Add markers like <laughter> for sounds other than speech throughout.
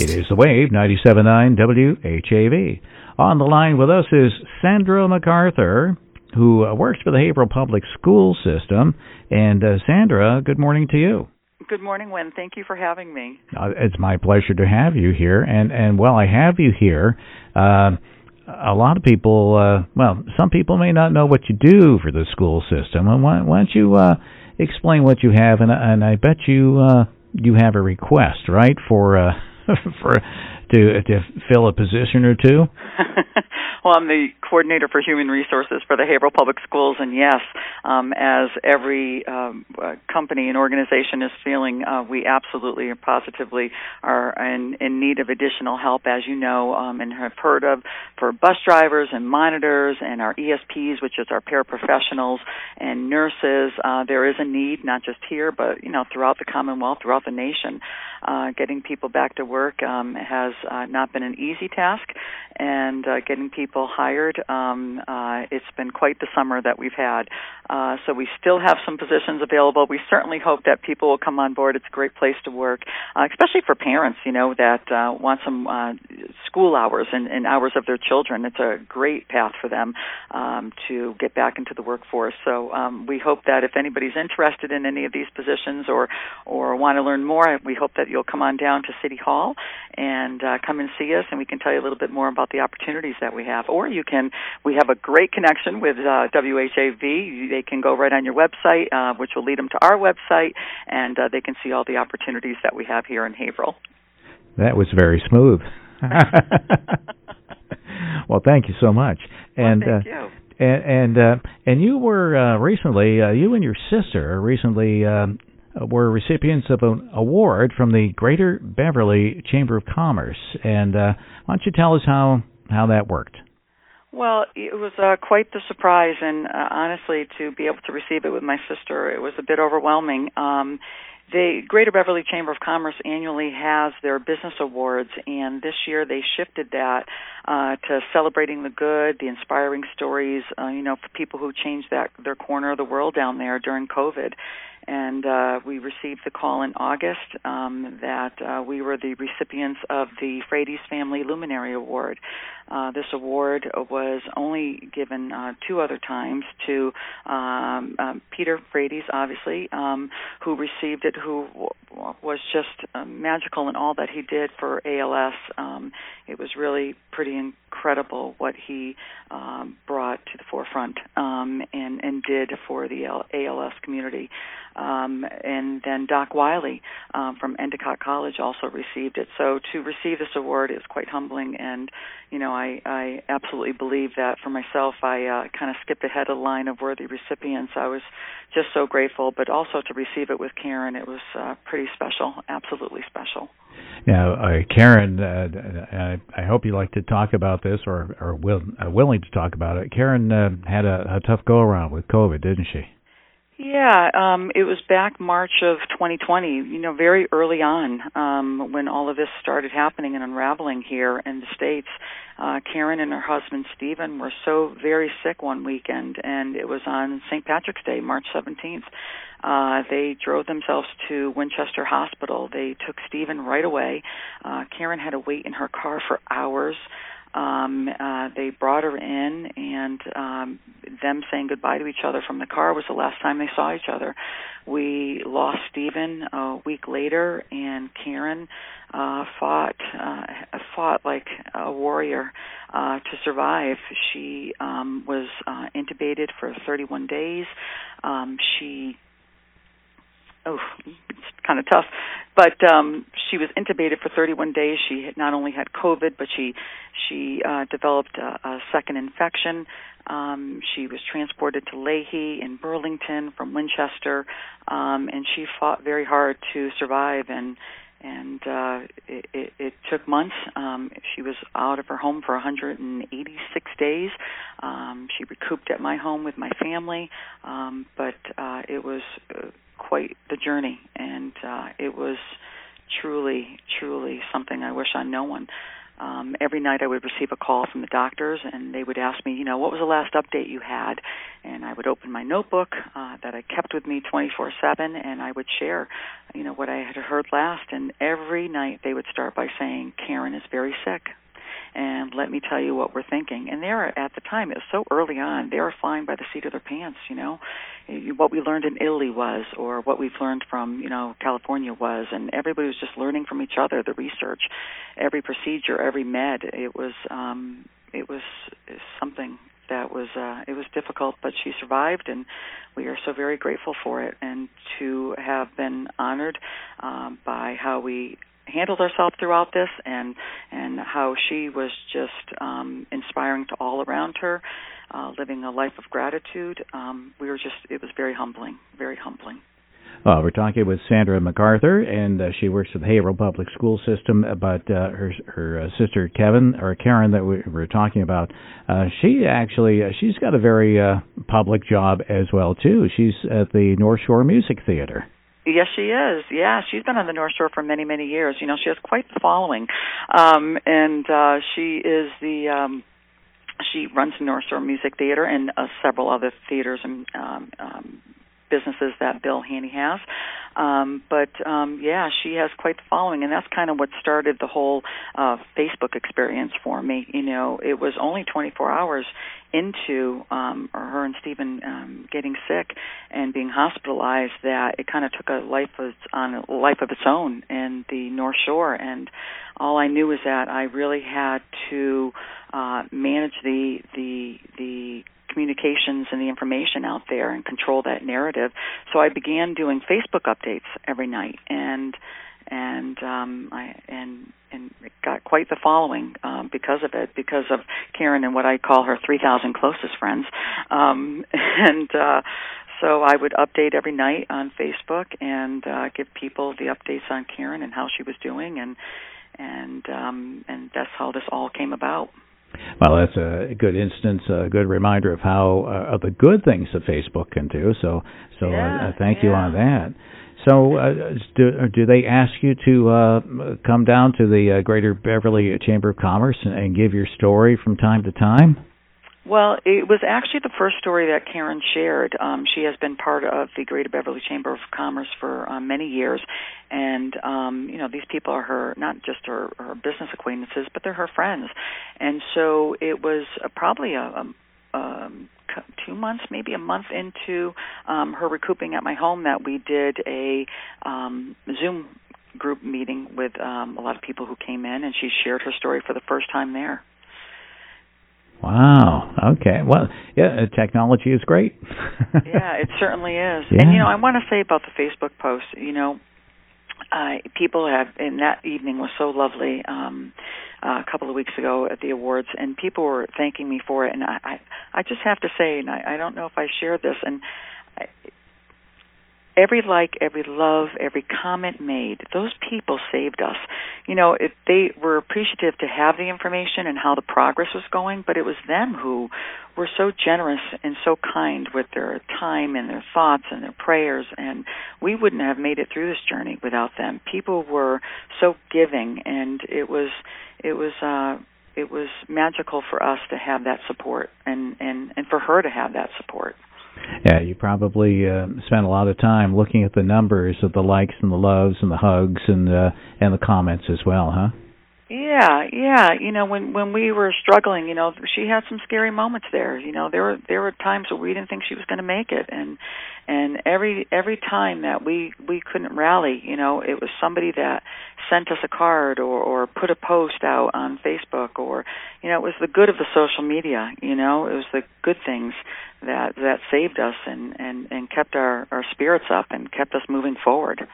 It is the Wave 97.9 WHAV. On the line with us is Sandra MacArthur, who uh, works for the Haverhill Public School System. And uh, Sandra, good morning to you. Good morning, Win. Thank you for having me. Uh, it's my pleasure to have you here. And and while I have you here, uh, a lot of people, uh, well, some people may not know what you do for the school system. And why, why don't you uh, explain what you have? And, and I bet you uh, you have a request, right, for uh, <laughs> for to to fill a position or two. <laughs> well, I'm the coordinator for human resources for the Haverhill Public Schools, and yes, um, as every um, uh, company and organization is feeling, uh, we absolutely and positively are in, in need of additional help, as you know um, and have heard of, for bus drivers and monitors and our ESPs, which is our paraprofessionals and nurses. Uh, there is a need, not just here, but you know throughout the Commonwealth, throughout the nation. Uh, getting people back to work um, has uh, not been an easy task, and uh, getting people hired. Um, uh, it's been quite the summer that we've had. Uh, so we still have some positions available. We certainly hope that people will come on board. It's a great place to work, uh, especially for parents, you know, that uh, want some uh, school hours and, and hours of their children. It's a great path for them um, to get back into the workforce. So um, we hope that if anybody's interested in any of these positions or or want to learn more, we hope that you'll come on down to City Hall and come and see us, and we can tell you a little bit more about the opportunities that we have. Or you can, we have a great connection with uh, WHAV. They can go right on your website, uh, which will lead them to our website, and uh, they can see all the opportunities that we have here in Haverhill. That was very smooth. <laughs> well, thank you so much. And well, thank uh, you. And and uh, and you were uh, recently, uh, you and your sister recently um, were recipients of an award from the Greater Beverly Chamber of Commerce. And uh, why don't you tell us how how that worked? Well, it was uh, quite the surprise, and uh, honestly, to be able to receive it with my sister, it was a bit overwhelming. Um, the Greater Beverly Chamber of Commerce annually has their business awards, and this year they shifted that uh, to celebrating the good, the inspiring stories, uh, you know, for people who changed that their corner of the world down there during COVID and uh, we received the call in August um, that uh, we were the recipients of the Frates Family Luminary Award. Uh, this award was only given uh, two other times to um, um, Peter Frates, obviously, um, who received it, who w- was just uh, magical in all that he did for ALS. Um, it was really pretty incredible what he um, brought to the forefront um, and, and did for the ALS community. Um, and then Doc Wylie um, from Endicott College also received it. So to receive this award is quite humbling, and you know I, I absolutely believe that for myself. I uh, kind of skipped ahead of the line of worthy recipients. I was just so grateful, but also to receive it with Karen, it was uh, pretty special, absolutely special. Now, uh, Karen, uh, I, I hope you like to talk about this, or or will, uh, willing to talk about it. Karen uh, had a, a tough go around with COVID, didn't she? Yeah, um, it was back March of 2020. You know, very early on um, when all of this started happening and unraveling here in the states. Uh, Karen and her husband Stephen were so very sick one weekend, and it was on St. Patrick's Day, March 17th. Uh, they drove themselves to Winchester Hospital. They took Stephen right away. Uh, Karen had to wait in her car for hours um, uh, they brought her in, and um, them saying goodbye to each other from the car was the last time they saw each other. We lost Stephen a week later, and Karen uh, fought uh, fought like a warrior uh, to survive. She um, was uh, intubated for 31 days. Um, she oh, it's kind of tough. But um, she was intubated for 31 days. She had not only had COVID, but she she uh, developed a, a second infection. Um, she was transported to Lahey in Burlington from Winchester, um, and she fought very hard to survive. And and uh, it, it, it took months. Um, she was out of her home for 186 days. Um, she recouped at my home with my family, um, but uh, it was uh, quite the journey, and uh, it was truly, truly something I wish on no one. Um, every night I would receive a call from the doctors, and they would ask me, you know, what was the last update you had? and I would open my notebook uh, that I kept with me 24/7, and I would share, you know, what I had heard last. And every night they would start by saying, "Karen is very sick." And let me tell you what we're thinking. And they're at the time it was so early on, they were flying by the seat of their pants. You know, what we learned in Italy was, or what we've learned from you know California was, and everybody was just learning from each other. The research, every procedure, every med, it was um, it was something that was uh, it was difficult, but she survived, and we are so very grateful for it, and to have been honored um, by how we handled herself throughout this and and how she was just um inspiring to all around her uh living a life of gratitude um we were just it was very humbling very humbling well, we're talking with Sandra MacArthur, and uh, she works with the Haverhill Public School System. But uh, her her uh, sister Kevin or Karen that we were talking about, uh, she actually uh, she's got a very uh, public job as well too. She's at the North Shore Music Theater. Yes, she is. Yeah, she's been on the North Shore for many, many years. You know, she has quite the following, um, and uh, she is the um, she runs North Shore Music Theater and uh, several other theaters and um, um, businesses that Bill Hanney has. Um, but um, yeah, she has quite the following, and that's kind of what started the whole uh, Facebook experience for me. You know, it was only 24 hours into um, her and Stephen um, getting sick and being hospitalized that it kind of took a life of, on a life of its own in the North Shore, and all I knew was that I really had to uh, manage the the the communications and the information out there and control that narrative. So I began doing Facebook updates every night, and and um, I and and got quite the following um, because of it, because of Karen and what I call her 3,000 closest friends, um, <laughs> and. Uh, so I would update every night on Facebook and uh, give people the updates on Karen and how she was doing, and and um, and that's how this all came about. Well, that's a good instance, a good reminder of how uh, of the good things that Facebook can do. So, so uh, yeah, uh, thank yeah. you on that. So, uh, do, do they ask you to uh, come down to the uh, Greater Beverly Chamber of Commerce and, and give your story from time to time? Well, it was actually the first story that Karen shared. Um, she has been part of the Greater Beverly Chamber of Commerce for um, many years, and um, you know these people are her not just her, her business acquaintances, but they're her friends. And so it was uh, probably a, a um, two months, maybe a month into um, her recouping at my home that we did a um, Zoom group meeting with um, a lot of people who came in, and she shared her story for the first time there. Wow. Okay. Well, yeah, technology is great. <laughs> yeah, it certainly is. Yeah. And you know, I want to say about the Facebook post. You know, uh, people have, and that evening was so lovely. Um, uh, a couple of weeks ago at the awards, and people were thanking me for it. And I, I, I just have to say, and I, I don't know if I shared this, and I, every like, every love, every comment made, those people saved us. You know, it, they were appreciative to have the information and how the progress was going, but it was them who were so generous and so kind with their time and their thoughts and their prayers, and we wouldn't have made it through this journey without them. People were so giving, and it was it was. uh it was magical for us to have that support and and and for her to have that support yeah, you probably uh, spent a lot of time looking at the numbers of the likes and the loves and the hugs and uh, and the comments as well, huh? Yeah, yeah. You know, when when we were struggling, you know, she had some scary moments there. You know, there were there were times where we didn't think she was going to make it, and and every every time that we we couldn't rally, you know, it was somebody that sent us a card or or put a post out on Facebook, or you know, it was the good of the social media. You know, it was the good things that that saved us and and and kept our our spirits up and kept us moving forward.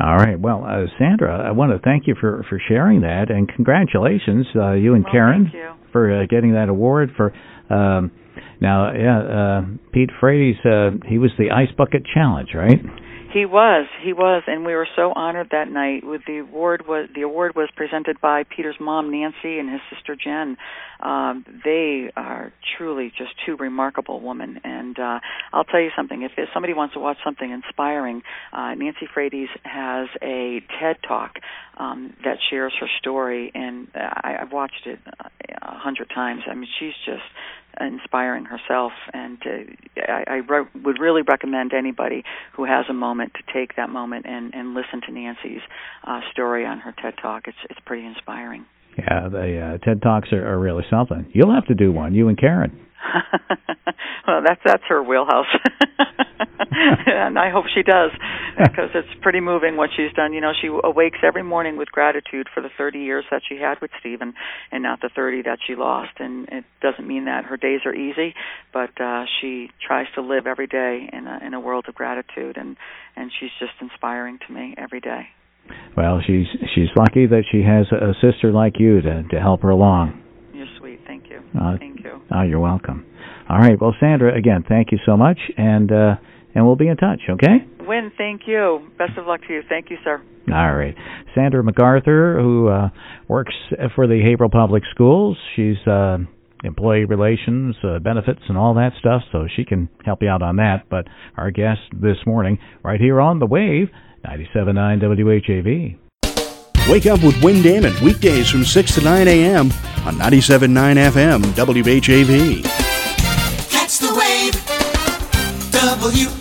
All right. Well, uh, Sandra, I want to thank you for for sharing that, and congratulations, uh, you and well, Karen, you. for uh, getting that award. For um, now, yeah, uh, Pete Frates, uh, he was the Ice Bucket Challenge, right? He was, he was, and we were so honored that night. With the award was the award was presented by Peter's mom Nancy and his sister Jen. Um, they are truly just two remarkable women, and uh, I'll tell you something. If, if somebody wants to watch something inspiring, uh, Nancy Frates has a TED Talk um, that shares her story, and I, I've watched it a hundred times. I mean, she's just inspiring herself. And uh, I, I re- would really recommend anybody who has a moment to take that moment and, and listen to Nancy's uh, story on her TED Talk. It's it's pretty inspiring. Yeah, the uh, TED Talks are, are really something. You'll have to do one, you and Karen. <laughs> <laughs> well, that's that's her wheelhouse, <laughs> and I hope she does because it's pretty moving what she's done. You know, she awakes every morning with gratitude for the 30 years that she had with Stephen, and not the 30 that she lost. And it doesn't mean that her days are easy, but uh, she tries to live every day in a in a world of gratitude, and and she's just inspiring to me every day. Well, she's she's lucky that she has a sister like you to to help her along. You're sweet. Thank you. Uh, thank you. Oh, you're welcome. All right. Well, Sandra, again, thank you so much, and uh, and we'll be in touch. Okay. Win. Thank you. Best of luck to you. Thank you, sir. All right. Sandra MacArthur, who uh, works for the Haverhill Public Schools, she's uh, employee relations, uh, benefits, and all that stuff, so she can help you out on that. But our guest this morning, right here on the Wave, 97.9 WHAV. Wake up with Win Damon weekdays from 6 to 9 a.m. on 97.9 FM WHAV. Catch the wave, WHAV.